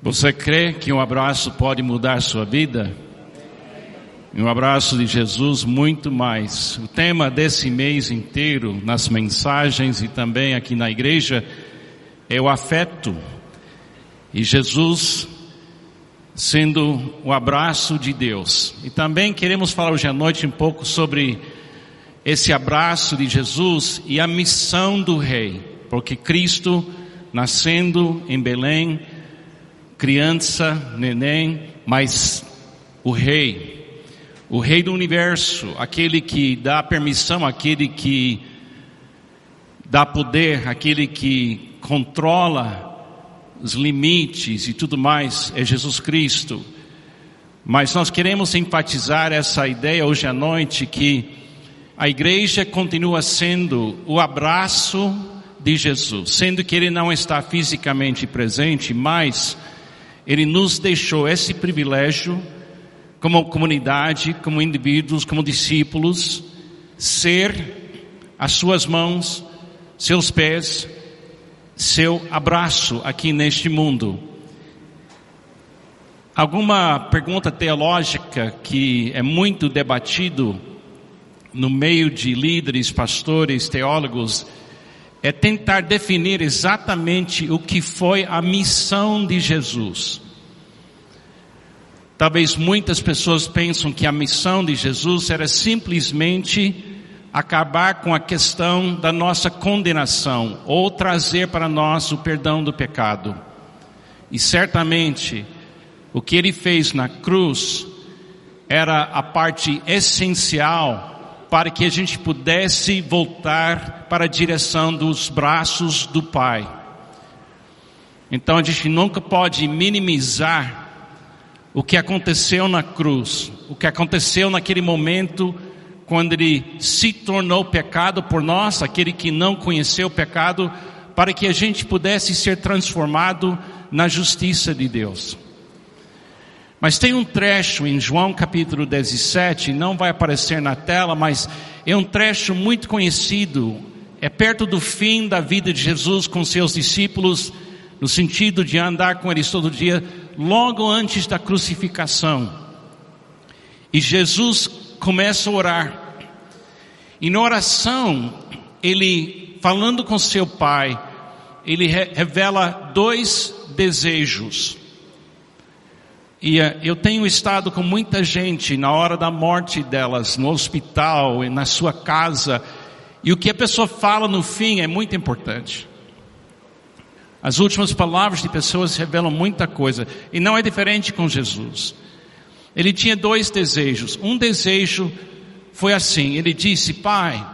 Você crê que um abraço pode mudar sua vida? Um abraço de Jesus, muito mais. O tema desse mês inteiro, nas mensagens e também aqui na igreja, é o afeto. E Jesus sendo o abraço de Deus. E também queremos falar hoje à noite um pouco sobre esse abraço de Jesus e a missão do Rei, porque Cristo, nascendo em Belém, criança, neném, mas o rei, o rei do universo, aquele que dá permissão, aquele que dá poder, aquele que controla os limites e tudo mais, é Jesus Cristo. Mas nós queremos enfatizar essa ideia hoje à noite que a igreja continua sendo o abraço de Jesus, sendo que ele não está fisicamente presente, mas ele nos deixou esse privilégio, como comunidade, como indivíduos, como discípulos, ser as suas mãos, seus pés, seu abraço aqui neste mundo. Alguma pergunta teológica que é muito debatido no meio de líderes, pastores, teólogos, é tentar definir exatamente o que foi a missão de Jesus. Talvez muitas pessoas pensam que a missão de Jesus era simplesmente acabar com a questão da nossa condenação ou trazer para nós o perdão do pecado. E certamente o que ele fez na cruz era a parte essencial para que a gente pudesse voltar para a direção dos braços do Pai. Então a gente nunca pode minimizar o que aconteceu na cruz, o que aconteceu naquele momento quando ele se tornou pecado por nós, aquele que não conheceu o pecado, para que a gente pudesse ser transformado na justiça de Deus. Mas tem um trecho em João capítulo 17, não vai aparecer na tela, mas é um trecho muito conhecido. É perto do fim da vida de Jesus com seus discípulos, no sentido de andar com eles todo dia, logo antes da crucificação. E Jesus começa a orar. E na oração, ele, falando com seu pai, ele revela dois desejos. E uh, eu tenho estado com muita gente na hora da morte delas, no hospital e na sua casa, e o que a pessoa fala no fim é muito importante. As últimas palavras de pessoas revelam muita coisa, e não é diferente com Jesus. Ele tinha dois desejos. Um desejo foi assim: ele disse, Pai,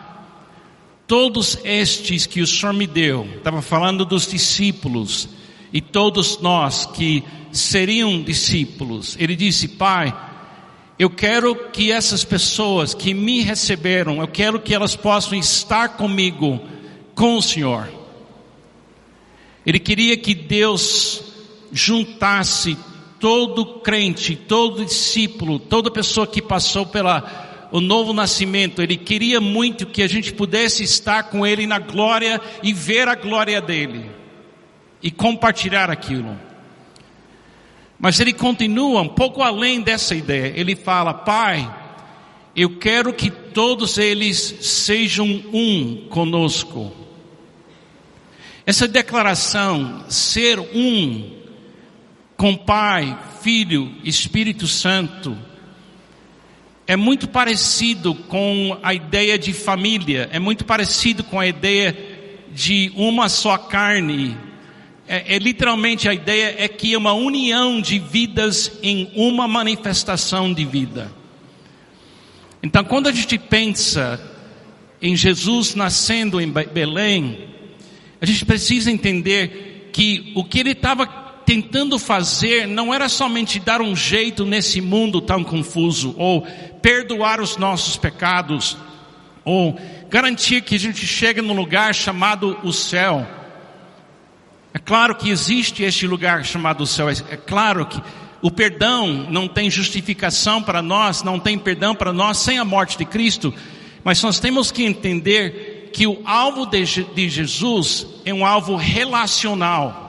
todos estes que o Senhor me deu, estava falando dos discípulos, e todos nós que seriam discípulos. Ele disse: Pai, eu quero que essas pessoas que me receberam, eu quero que elas possam estar comigo, com o Senhor. Ele queria que Deus juntasse todo crente, todo discípulo, toda pessoa que passou pela o novo nascimento, ele queria muito que a gente pudesse estar com ele na glória e ver a glória dele e compartilhar aquilo. Mas ele continua um pouco além dessa ideia. Ele fala: Pai, eu quero que todos eles sejam um conosco. Essa declaração, ser um com Pai, Filho, Espírito Santo, é muito parecido com a ideia de família, é muito parecido com a ideia de uma só carne, é, é, literalmente a ideia é que é uma união de vidas em uma manifestação de vida. Então, quando a gente pensa em Jesus nascendo em Belém, a gente precisa entender que o que ele estava tentando fazer não era somente dar um jeito nesse mundo tão confuso, ou perdoar os nossos pecados, ou garantir que a gente chegue num lugar chamado o céu é claro que existe este lugar chamado céu, é claro que o perdão não tem justificação para nós, não tem perdão para nós sem a morte de Cristo, mas nós temos que entender que o alvo de, Jesus é um alvo relacional.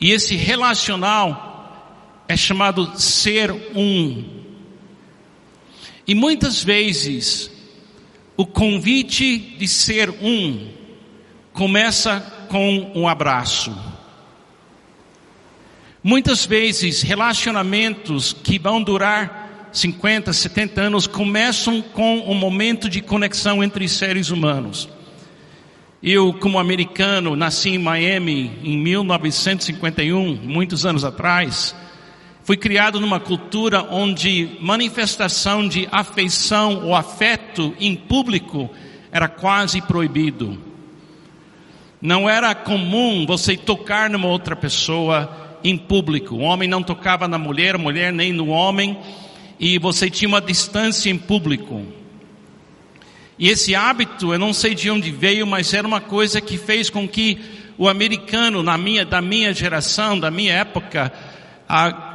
E esse relacional é chamado ser um. E muitas vezes o convite de ser um começa com um abraço. Muitas vezes relacionamentos que vão durar 50, 70 anos começam com um momento de conexão entre seres humanos. Eu, como americano, nasci em Miami em 1951, muitos anos atrás. Fui criado numa cultura onde manifestação de afeição ou afeto em público era quase proibido. Não era comum você tocar numa outra pessoa em público. O homem não tocava na mulher, a mulher nem no homem, e você tinha uma distância em público. E esse hábito, eu não sei de onde veio, mas era uma coisa que fez com que o americano, na minha, da minha geração, da minha época, a,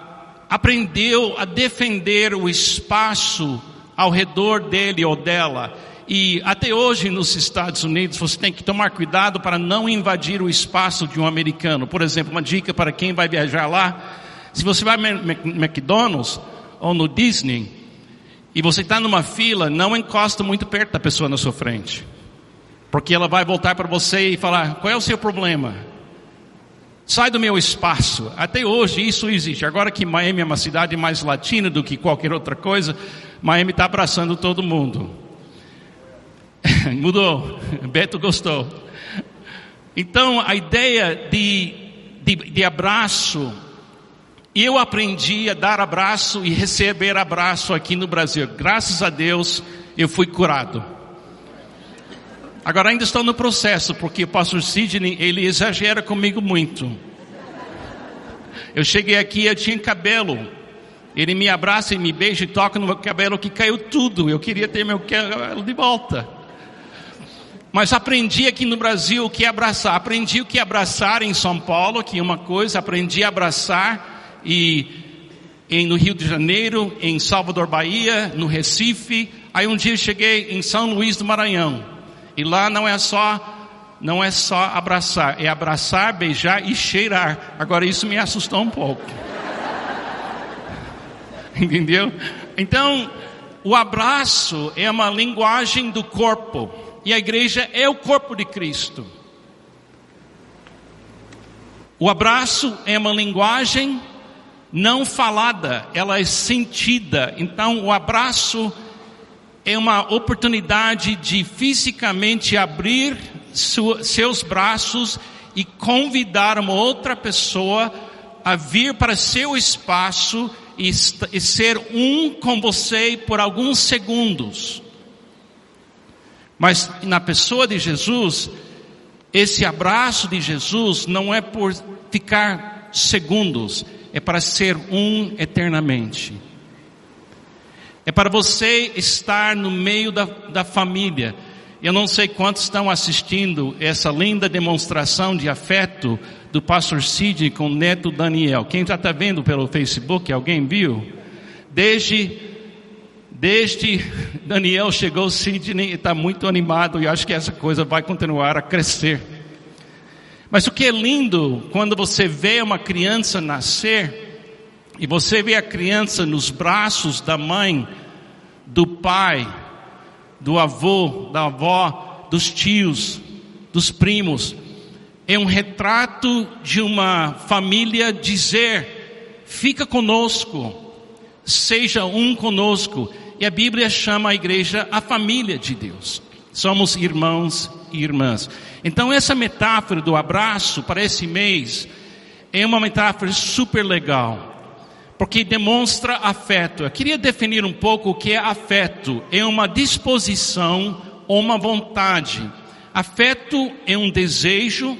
aprendeu a defender o espaço ao redor dele ou dela. E até hoje nos Estados Unidos você tem que tomar cuidado para não invadir o espaço de um americano. Por exemplo, uma dica para quem vai viajar lá: se você vai no McDonald's ou no Disney, e você está numa fila, não encosta muito perto da pessoa na sua frente. Porque ela vai voltar para você e falar: qual é o seu problema? Sai do meu espaço. Até hoje isso existe. Agora que Miami é uma cidade mais latina do que qualquer outra coisa, Miami está abraçando todo mundo. Mudou. Beto gostou. Então a ideia de, de, de abraço eu aprendi a dar abraço e receber abraço aqui no Brasil. Graças a Deus eu fui curado. Agora ainda estou no processo, porque o pastor Sidney, ele exagera comigo muito. Eu cheguei aqui, eu tinha cabelo. Ele me abraça e me beija e toca no meu cabelo que caiu tudo. Eu queria ter meu cabelo de volta. Mas aprendi aqui no Brasil o que é abraçar. Aprendi o que é abraçar em São Paulo, que é uma coisa. Aprendi a abraçar e em, no Rio de Janeiro, em Salvador, Bahia, no Recife. Aí um dia cheguei em São Luís do Maranhão. E lá não é só não é só abraçar, é abraçar, beijar e cheirar. Agora isso me assustou um pouco. Entendeu? Então, o abraço é uma linguagem do corpo. E a igreja é o corpo de Cristo. O abraço é uma linguagem não falada, ela é sentida. Então, o abraço é uma oportunidade de fisicamente abrir seus braços e convidar uma outra pessoa a vir para seu espaço e, ser um com você por alguns segundos. Mas na pessoa de Jesus, esse abraço de Jesus não é por ficar segundos, é para ser um eternamente. É para você estar no meio da, da família. Eu não sei quantos estão assistindo essa linda demonstração de afeto do pastor Sidney com o neto Daniel. Quem já está vendo pelo Facebook, alguém viu? Desde, desde Daniel chegou, Sidney está muito animado e acho que essa coisa vai continuar a crescer. Mas o que é lindo quando você vê uma criança nascer e você vê a criança nos braços da mãe, do pai, do avô, da avó, dos tios, dos primos, é um retrato de uma família dizer: fica conosco, seja um conosco. E a Bíblia chama a igreja a família de Deus. Somos irmãos e irmãs. Então essa metáfora do abraço para esse mês é uma metáfora super legal. Porque demonstra afeto. Eu queria definir um pouco o que é afeto. É uma disposição ou uma vontade. Afeto é um desejo,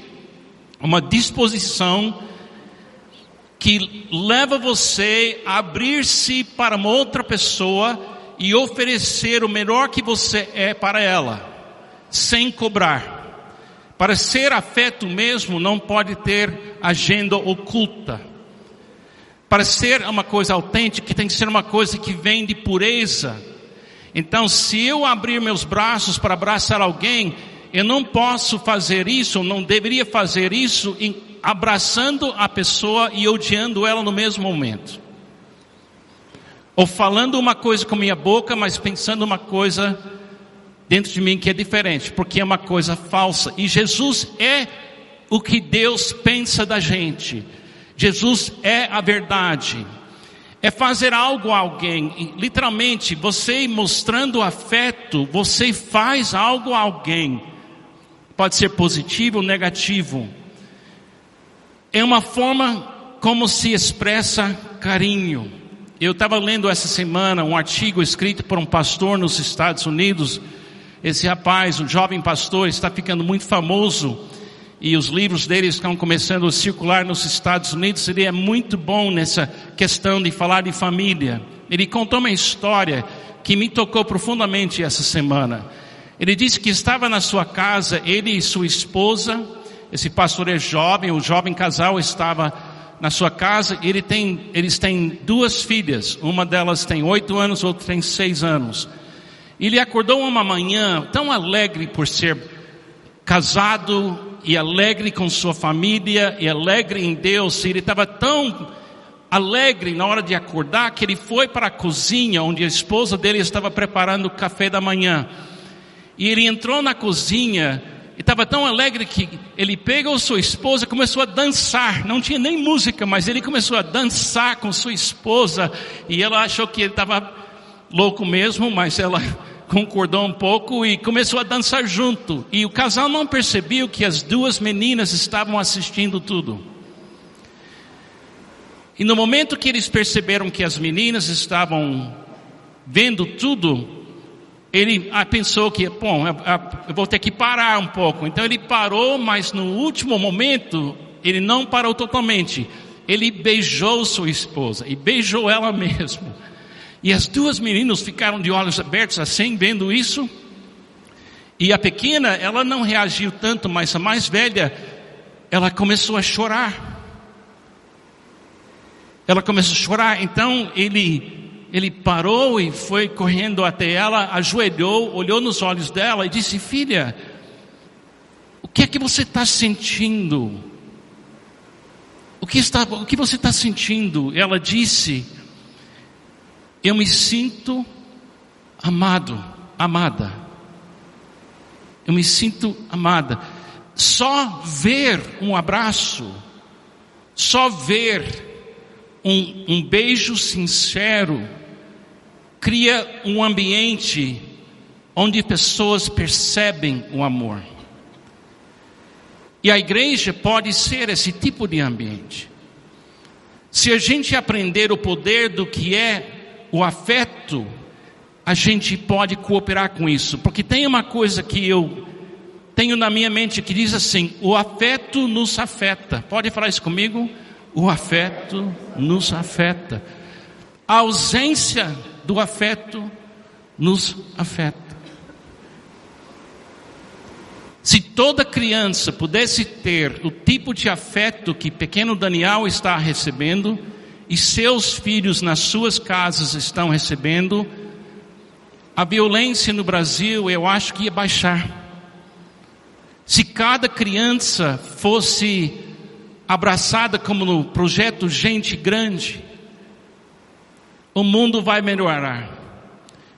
uma disposição que leva você a abrir-se para uma outra pessoa e oferecer o melhor que você é para ela, sem cobrar. Para ser afeto mesmo, não pode ter agenda oculta. Para ser uma coisa autêntica, tem que ser uma coisa que vem de pureza. Então, se eu abrir meus braços para abraçar alguém, eu não posso fazer isso, não deveria fazer isso abraçando a pessoa e odiando ela no mesmo momento. Ou falando uma coisa com minha boca, mas pensando uma coisa dentro de mim que é diferente, porque é uma coisa falsa. E Jesus é o que Deus pensa da gente. Jesus é a verdade. É fazer algo a alguém. Literalmente, você mostrando afeto, você faz algo a alguém. Pode ser positivo ou negativo. É uma forma como se expressa carinho. Eu estava lendo essa semana um artigo escrito por um pastor nos Estados Unidos. Esse rapaz, um jovem pastor, está ficando muito famoso e os livros dele estão começando a circular nos Estados Unidos. Ele é muito bom nessa questão de falar de família. Ele contou uma história que me tocou profundamente essa semana. Ele disse que estava na sua casa, ele e sua esposa, esse pastor é jovem, o jovem casal estava na sua casa, ele tem, eles têm duas filhas, uma delas tem oito anos, outra tem seis anos. Ele acordou uma manhã tão alegre por ser casado e alegre com sua família e alegre em Deus, ele estava tão alegre na hora de acordar que ele foi para a cozinha onde a esposa dele estava preparando o café da manhã. E ele entrou na cozinha e estava tão alegre que ele pegou sua esposa começou a dançar. Não tinha nem música, mas ele começou a dançar com sua esposa. E ela achou que ele estava louco mesmo, mas ela concordou um pouco e começou a dançar junto. E o casal não percebeu que as duas meninas estavam assistindo tudo. E no momento que eles perceberam que as meninas estavam vendo tudo, ele ah, pensou que, bom, eu vou ter que parar um pouco. Então ele parou, mas no último momento, ele não parou totalmente. Ele beijou sua esposa e beijou ela mesmo. E as duas meninas ficaram de olhos abertos assim, vendo isso. E a pequena, ela não reagiu tanto, mas a mais velha, ela começou a chorar. Ela começou a chorar, então ele ele parou e foi correndo até ela, ajoelhou, olhou nos olhos dela e disse: Filha, o que é que você está sentindo? O que, está, o que você está sentindo? Ela disse: Eu me sinto amado, amada. Eu me sinto amada. Só ver um abraço, só ver um, um beijo sincero, cria um ambiente onde pessoas percebem o amor. E a igreja pode ser esse tipo de ambiente. Se a gente aprender o poder do que é o afeto, a gente pode cooperar com isso. Porque tem uma coisa que eu tenho na minha mente que diz assim: o afeto nos afeta. Pode falar isso comigo? O afeto nos afeta. A ausência do afeto nos afeta. Se toda criança pudesse ter o tipo de afeto que pequeno Daniel está recebendo, e seus filhos nas suas casas estão recebendo, a violência no Brasil eu acho que ia baixar. Se cada criança fosse abraçada como no projeto Gente Grande, o mundo vai melhorar.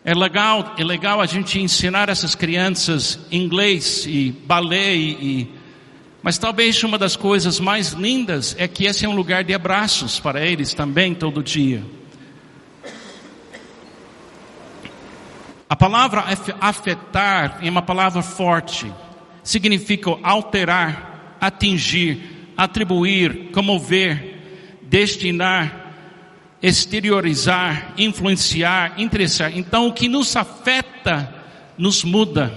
É legal, é legal a gente ensinar essas crianças inglês e balé e, mas talvez uma das coisas mais lindas é que esse é um lugar de abraços para eles também todo dia. A palavra afetar é uma palavra forte. Significa alterar, atingir, atribuir, comover, destinar, exteriorizar, influenciar, interessar. Então, o que nos afeta nos muda.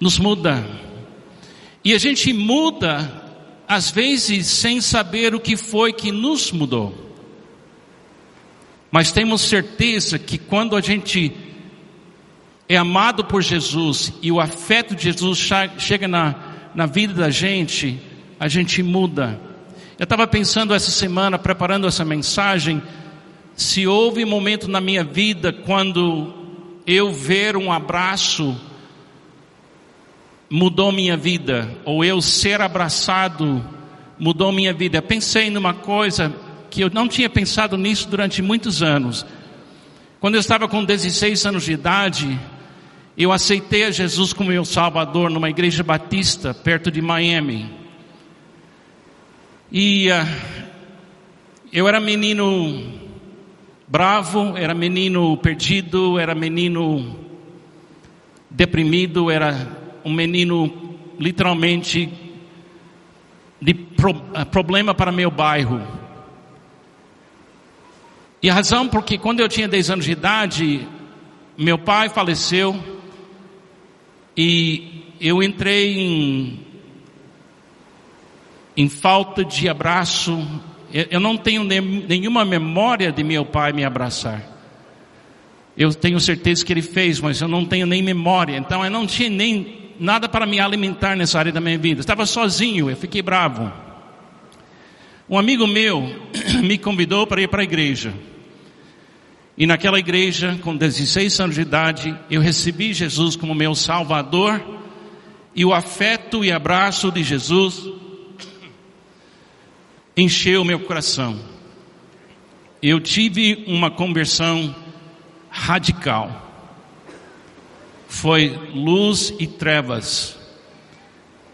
Nos muda. E a gente muda, às vezes, sem saber o que foi que nos mudou. Mas temos certeza que quando a gente é amado por Jesus e o afeto de Jesus chega na, na vida da gente, a gente muda. Eu estava pensando essa semana, preparando essa mensagem, se houve um momento na minha vida quando eu ver um abraço mudou minha vida, ou eu ser abraçado mudou minha vida. Pensei numa coisa que eu não tinha pensado nisso durante muitos anos. Quando eu estava com 16 anos de idade, eu aceitei a Jesus como meu Salvador numa igreja batista perto de Miami. E uh, eu era menino bravo, era menino perdido, era menino deprimido, era um menino literalmente de pro, uh, problema para meu bairro. E a razão porque quando eu tinha 10 anos de idade, meu pai faleceu e eu entrei em, em falta de abraço. Eu não tenho nenhuma memória de meu pai me abraçar. Eu tenho certeza que ele fez, mas eu não tenho nem memória. Então eu não tinha nem nada para me alimentar nessa área da minha vida. Estava sozinho, eu fiquei bravo. Um amigo meu me convidou para ir para a igreja. E naquela igreja, com 16 anos de idade, eu recebi Jesus como meu Salvador e o afeto e abraço de Jesus encheu meu coração. Eu tive uma conversão radical foi luz e trevas.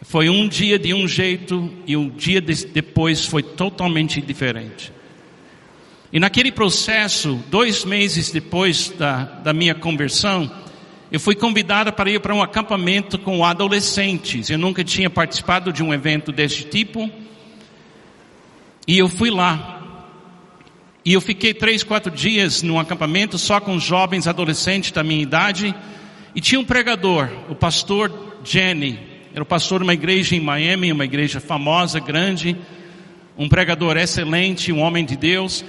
Foi um dia de um jeito e um dia de, depois foi totalmente diferente. E naquele processo, dois meses depois da, da minha conversão, eu fui convidada para ir para um acampamento com adolescentes. Eu nunca tinha participado de um evento desse tipo. E eu fui lá. E eu fiquei três, quatro dias num acampamento só com jovens adolescentes da minha idade e tinha um pregador, o pastor Jenny, era o pastor de uma igreja em Miami, uma igreja famosa, grande, um pregador excelente, um homem de Deus.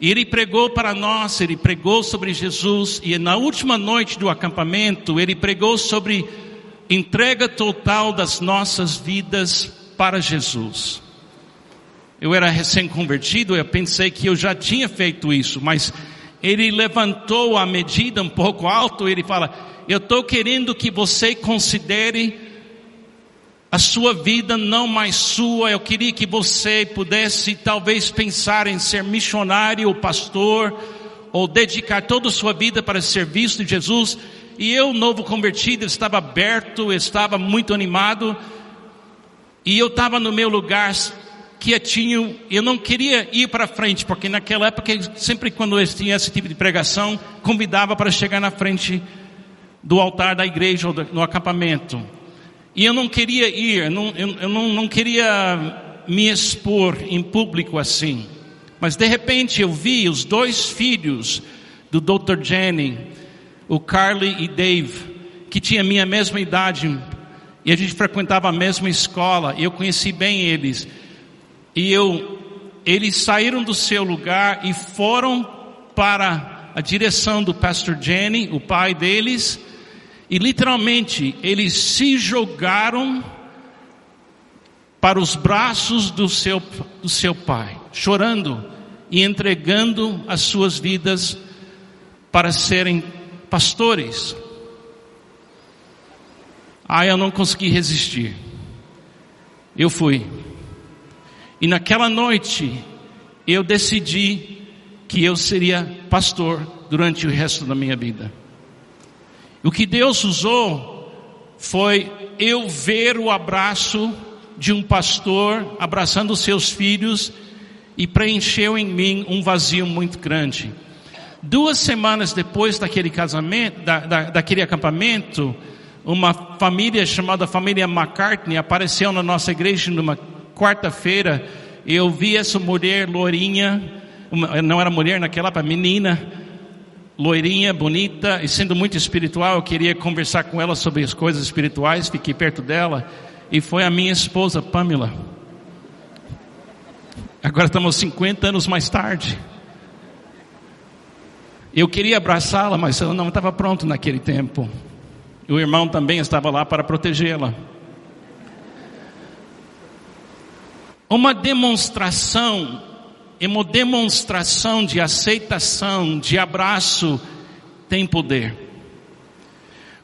E ele pregou para nós, ele pregou sobre Jesus, e na última noite do acampamento, ele pregou sobre entrega total das nossas vidas para Jesus. Eu era recém-convertido, eu pensei que eu já tinha feito isso, mas ele levantou a medida um pouco alto, ele fala, eu estou querendo que você considere a sua vida não mais sua. Eu queria que você pudesse talvez pensar em ser missionário ou pastor, ou dedicar toda a sua vida para o serviço de Jesus. E eu, novo convertido, estava aberto, estava muito animado, e eu estava no meu lugar quietinho, eu não queria ir para frente, porque naquela época, sempre quando eu tinha esse tipo de pregação, convidava para chegar na frente do altar da igreja ou no acampamento. E eu não queria ir, eu não, eu, não, não queria me expor em público assim. Mas de repente eu vi os dois filhos do Dr. Jenny, o Carly e Dave, que tinham a minha mesma idade, e a gente frequentava a mesma escola, e eu conheci bem eles. E eu, eles saíram do seu lugar e foram para a direção do pastor Jenny, o pai deles, e literalmente eles se jogaram para os braços do seu, do seu pai, chorando e entregando as suas vidas para serem pastores. Ah, eu não consegui resistir. Eu fui. E naquela noite, eu decidi que eu seria pastor durante o resto da minha vida. O que Deus usou foi eu ver o abraço de um pastor abraçando seus filhos e preencheu em mim um vazio muito grande. Duas semanas depois daquele casamento, da, da, daquele acampamento, uma família chamada família McCartney apareceu na nossa igreja numa quarta-feira. Eu vi essa mulher lourinha, uma, não era mulher naquela época, menina, loirinha, bonita e sendo muito espiritual, eu queria conversar com ela sobre as coisas espirituais, fiquei perto dela e foi a minha esposa Pamela. Agora estamos 50 anos mais tarde. Eu queria abraçá-la, mas eu não estava pronto naquele tempo. O irmão também estava lá para protegê-la. Uma demonstração uma demonstração de aceitação, de abraço, tem poder.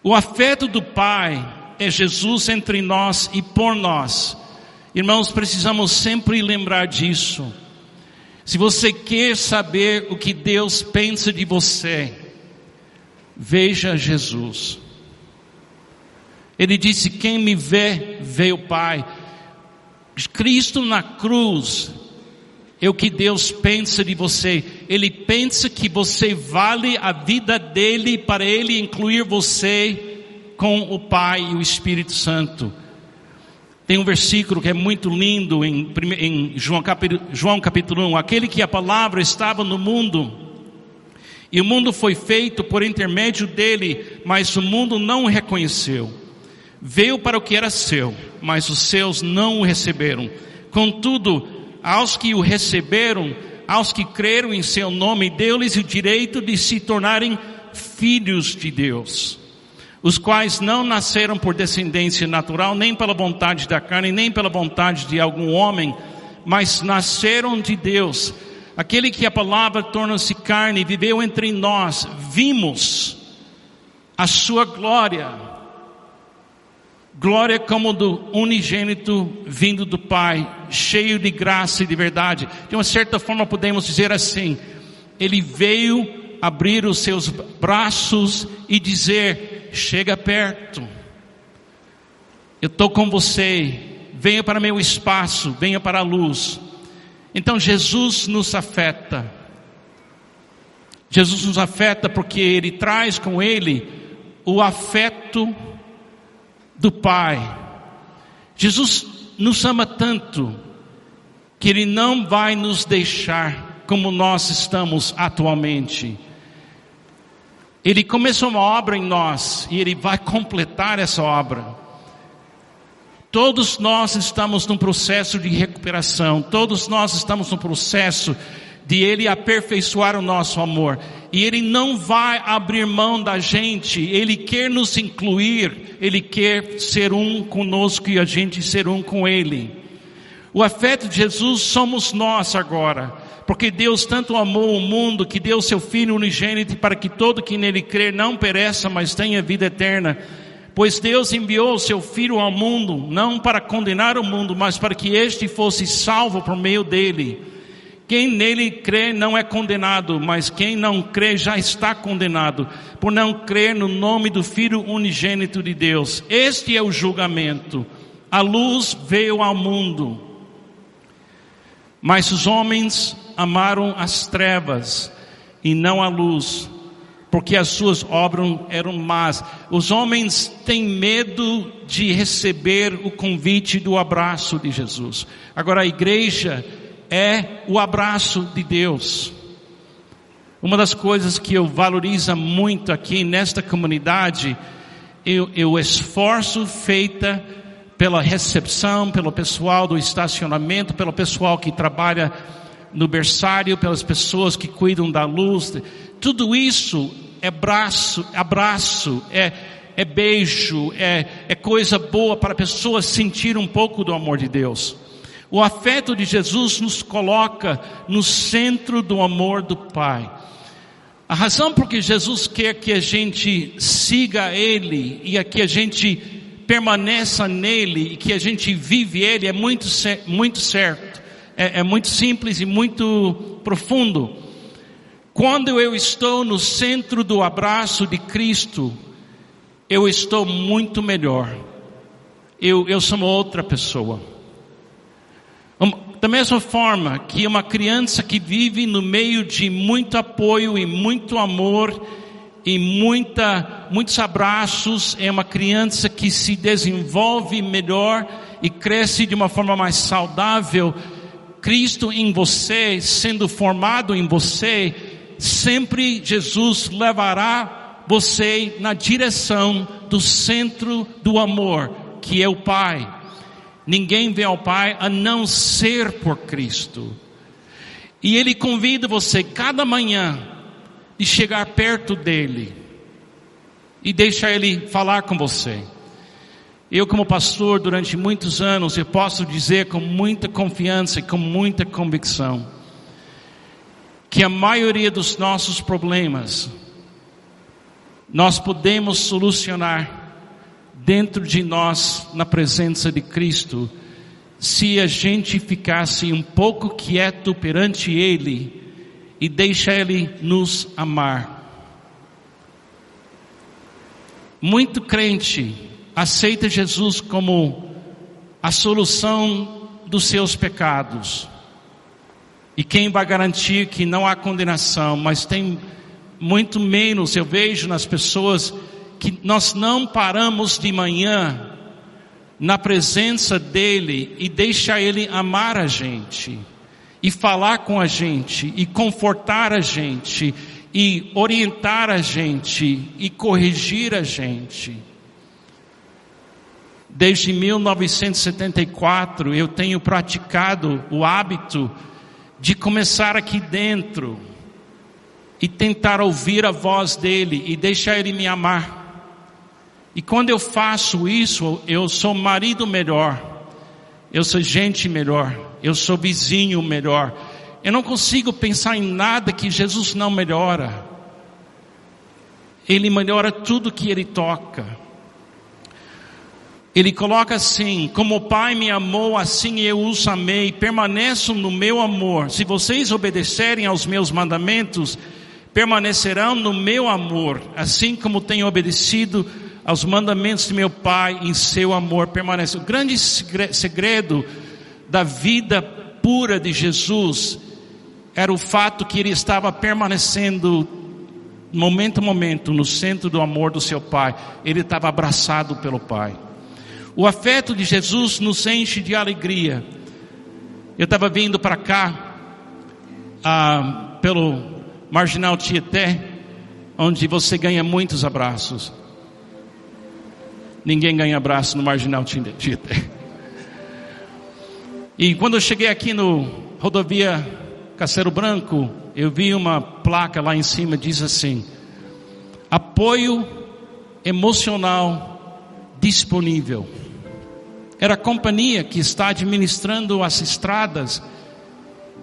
O afeto do pai é Jesus entre nós e por nós. Irmãos, precisamos sempre lembrar disso. Se você quer saber o que Deus pensa de você, veja Jesus. Ele disse: Quem me vê, vê o Pai. Cristo na cruz é o que Deus pensa de você. Ele pensa que você vale a vida dele para ele incluir você com o Pai e o Espírito Santo. Tem um versículo que é muito lindo em, em João, capítulo, João capítulo 1. Aquele que a palavra estava no mundo, e o mundo foi feito por intermédio dele, mas o mundo não o reconheceu. Veio para o que era seu, mas os seus não o receberam. Contudo, aos que o receberam, aos que creram em seu nome, deu-lhes o direito de se tornarem filhos de Deus os quais não nasceram por descendência natural, nem pela vontade da carne, nem pela vontade de algum homem, mas nasceram de Deus. Aquele que a palavra torna-se carne, viveu entre nós, vimos a sua glória, glória como do unigênito vindo do Pai, cheio de graça e de verdade. De uma certa forma podemos dizer assim, ele veio abrir os seus braços e dizer, chega perto. Eu estou com você. Venha para meu espaço, venha para a luz. Então Jesus nos afeta. Jesus nos afeta porque Ele traz com Ele o afeto do Pai. Jesus nos ama tanto que Ele não vai nos deixar como nós estamos atualmente. Ele começou uma obra em nós e Ele vai completar essa obra. Todos nós estamos num processo de recuperação, todos nós estamos no processo de Ele aperfeiçoar o nosso amor. E Ele não vai abrir mão da gente, Ele quer nos incluir, Ele quer ser um conosco e a gente ser um com Ele. O afeto de Jesus somos nós agora. Porque Deus tanto amou o mundo que deu seu Filho unigênito para que todo que nele crer não pereça, mas tenha vida eterna. Pois Deus enviou o seu Filho ao mundo, não para condenar o mundo, mas para que este fosse salvo por meio dele. Quem nele crê não é condenado, mas quem não crê já está condenado, por não crer no nome do Filho unigênito de Deus. Este é o julgamento. A luz veio ao mundo, mas os homens amaram as trevas e não a luz, porque as suas obras eram más. Os homens têm medo de receber o convite do abraço de Jesus. Agora a igreja é o abraço de Deus. Uma das coisas que eu valorizo muito aqui nesta comunidade é o esforço feita pela recepção, pelo pessoal do estacionamento, pelo pessoal que trabalha no berçário, pelas pessoas que cuidam da luz. Tudo isso é braço, abraço, é, é beijo, é, é coisa boa para a pessoa sentir um pouco do amor de Deus. O afeto de Jesus nos coloca no centro do amor do Pai. A razão por que Jesus quer que a gente siga Ele e que a gente permaneça nele e que a gente vive Ele é muito, muito certo é, é muito simples e muito profundo. Quando eu estou no centro do abraço de Cristo, eu estou muito melhor. Eu, eu sou outra pessoa. Da mesma forma que uma criança que vive no meio de muito apoio e muito amor e muita, muitos abraços, é uma criança que se desenvolve melhor e cresce de uma forma mais saudável Cristo em você, sendo formado em você, sempre Jesus levará você na direção do centro do amor, que é o Pai. Ninguém vê ao Pai a não ser por Cristo. E Ele convida você cada manhã de chegar perto dEle e deixar Ele falar com você. Eu, como pastor, durante muitos anos, eu posso dizer com muita confiança e com muita convicção que a maioria dos nossos problemas nós podemos solucionar dentro de nós, na presença de Cristo, se a gente ficasse um pouco quieto perante Ele e deixa Ele nos amar. Muito crente aceita Jesus como a solução dos seus pecados. E quem vai garantir que não há condenação, mas tem muito menos, eu vejo nas pessoas que nós não paramos de manhã na presença dele e deixa ele amar a gente e falar com a gente e confortar a gente e orientar a gente e corrigir a gente. Desde 1974 eu tenho praticado o hábito de começar aqui dentro e tentar ouvir a voz dele e deixar ele me amar. E quando eu faço isso, eu sou marido melhor, eu sou gente melhor, eu sou vizinho melhor. Eu não consigo pensar em nada que Jesus não melhora. Ele melhora tudo que ele toca. Ele coloca assim: como o Pai me amou, assim eu os amei, permaneçam no meu amor. Se vocês obedecerem aos meus mandamentos, permanecerão no meu amor, assim como tenho obedecido aos mandamentos de meu Pai, em seu amor permanece. O grande segredo da vida pura de Jesus era o fato que ele estava permanecendo momento a momento no centro do amor do seu Pai. Ele estava abraçado pelo Pai. O afeto de Jesus nos enche de alegria. Eu estava vindo para cá, ah, pelo Marginal Tieté, onde você ganha muitos abraços. Ninguém ganha abraço no marginal Tietê. E quando eu cheguei aqui no rodovia Cacero Branco, eu vi uma placa lá em cima, diz assim, apoio emocional disponível. Era a companhia que está administrando as estradas,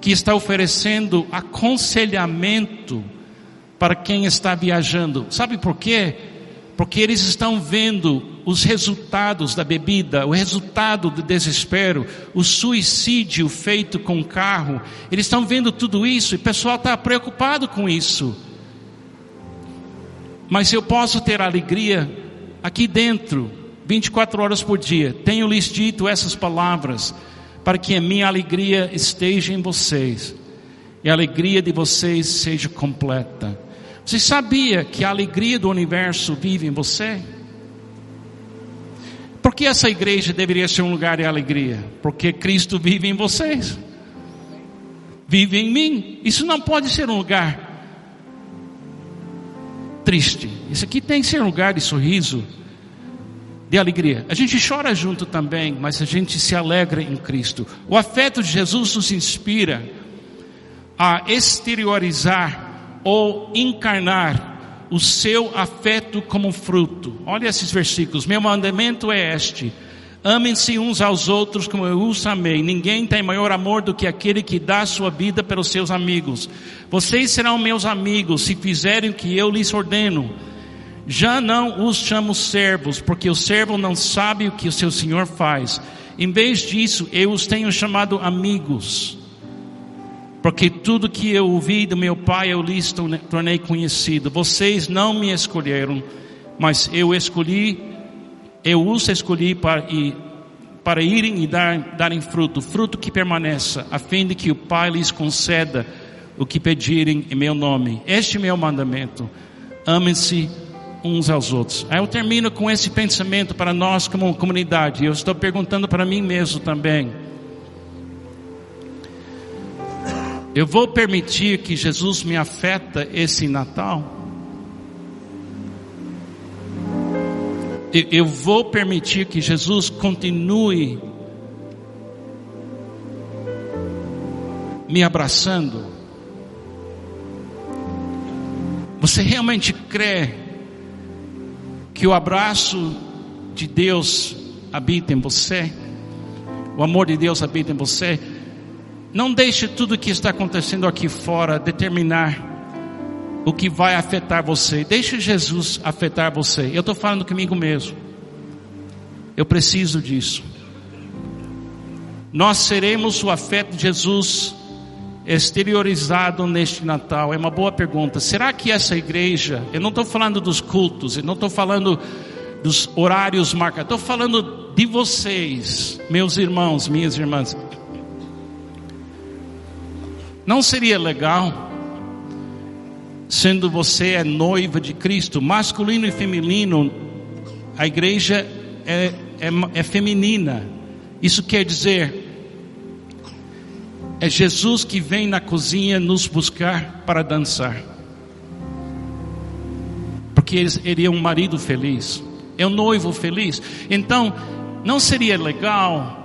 que está oferecendo aconselhamento para quem está viajando. Sabe por quê? Porque eles estão vendo os resultados da bebida, o resultado do desespero, o suicídio feito com o carro. Eles estão vendo tudo isso e o pessoal está preocupado com isso. Mas eu posso ter alegria aqui dentro, 24 horas por dia. Tenho lhes dito essas palavras para que a minha alegria esteja em vocês e a alegria de vocês seja completa. Você sabia que a alegria do universo vive em você? Por que essa igreja deveria ser um lugar de alegria? Porque Cristo vive em vocês. Vive em mim. Isso não pode ser um lugar triste. Isso aqui tem que ser um lugar de sorriso, de alegria. A gente chora junto também, mas a gente se alegra em Cristo. O afeto de Jesus nos inspira a exteriorizar ou encarnar o seu afeto como fruto. Olha esses versículos. Meu mandamento é este: amem-se uns aos outros como eu os amei. Ninguém tem maior amor do que aquele que dá sua vida pelos seus amigos. Vocês serão meus amigos se fizerem o que eu lhes ordeno. Já não os chamo servos, porque o servo não sabe o que o seu senhor faz. Em vez disso, eu os tenho chamado amigos porque tudo que eu ouvi do meu Pai eu lhes tornei conhecido. Vocês não me escolheram, mas eu escolhi, eu os escolhi para, e, para irem e dar, darem fruto, fruto que permaneça, a fim de que o Pai lhes conceda o que pedirem em meu nome. Este é meu mandamento. Amem-se uns aos outros. Aí eu termino com esse pensamento para nós como comunidade. Eu estou perguntando para mim mesmo também. Eu vou permitir que Jesus me afeta esse Natal? Eu vou permitir que Jesus continue me abraçando? Você realmente crê que o abraço de Deus habita em você? O amor de Deus habita em você? Não deixe tudo que está acontecendo aqui fora determinar o que vai afetar você. Deixe Jesus afetar você. Eu estou falando comigo mesmo. Eu preciso disso. Nós seremos o afeto de Jesus exteriorizado neste Natal? É uma boa pergunta. Será que essa igreja, eu não estou falando dos cultos, eu não estou falando dos horários marcados, estou falando de vocês, meus irmãos, minhas irmãs. Não seria legal, sendo você é noiva de Cristo, masculino e feminino, a igreja é, é, é feminina. Isso quer dizer, é Jesus que vem na cozinha nos buscar para dançar. Porque ele é um marido feliz, é um noivo feliz. Então, não seria legal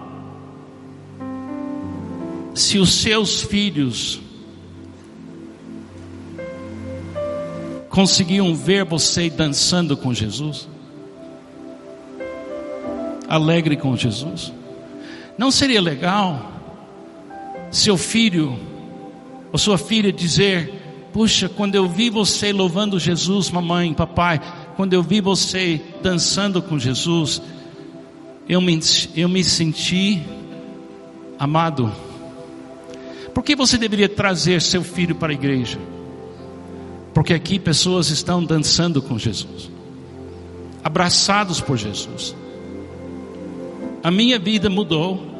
se os seus filhos conseguiam ver você dançando com Jesus? Alegre com Jesus? Não seria legal seu filho ou sua filha dizer: Puxa, quando eu vi você louvando Jesus, mamãe, papai, quando eu vi você dançando com Jesus, eu me, eu me senti amado. Por que você deveria trazer seu filho para a igreja? Porque aqui pessoas estão dançando com Jesus, abraçados por Jesus. A minha vida mudou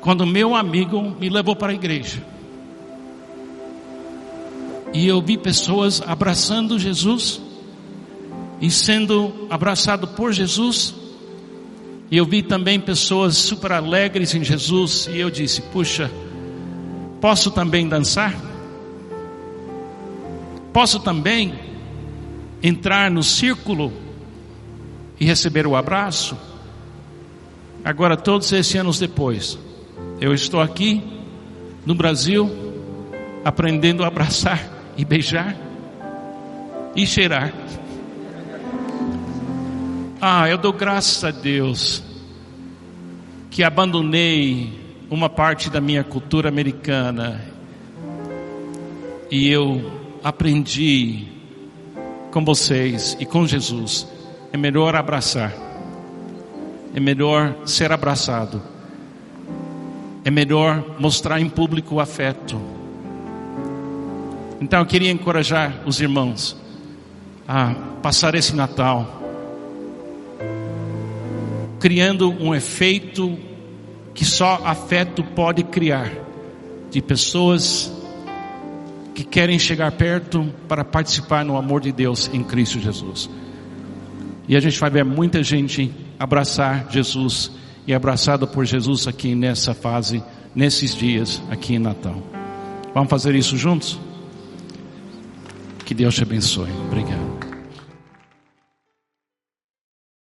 quando meu amigo me levou para a igreja. E eu vi pessoas abraçando Jesus e sendo abraçado por Jesus. E eu vi também pessoas super alegres em Jesus e eu disse: "Puxa, posso também dançar? Posso também entrar no círculo e receber o abraço?" Agora todos esses anos depois, eu estou aqui no Brasil aprendendo a abraçar e beijar e cheirar. Ah, eu dou graças a Deus que abandonei uma parte da minha cultura americana e eu aprendi com vocês e com Jesus. É melhor abraçar, é melhor ser abraçado é melhor mostrar em público o afeto. Então eu queria encorajar os irmãos a passar esse Natal criando um efeito que só afeto pode criar de pessoas que querem chegar perto para participar no amor de Deus em Cristo Jesus. E a gente vai ver muita gente abraçar Jesus e abraçado por Jesus aqui nessa fase, nesses dias aqui em Natal. Vamos fazer isso juntos? Que Deus te abençoe. Obrigado.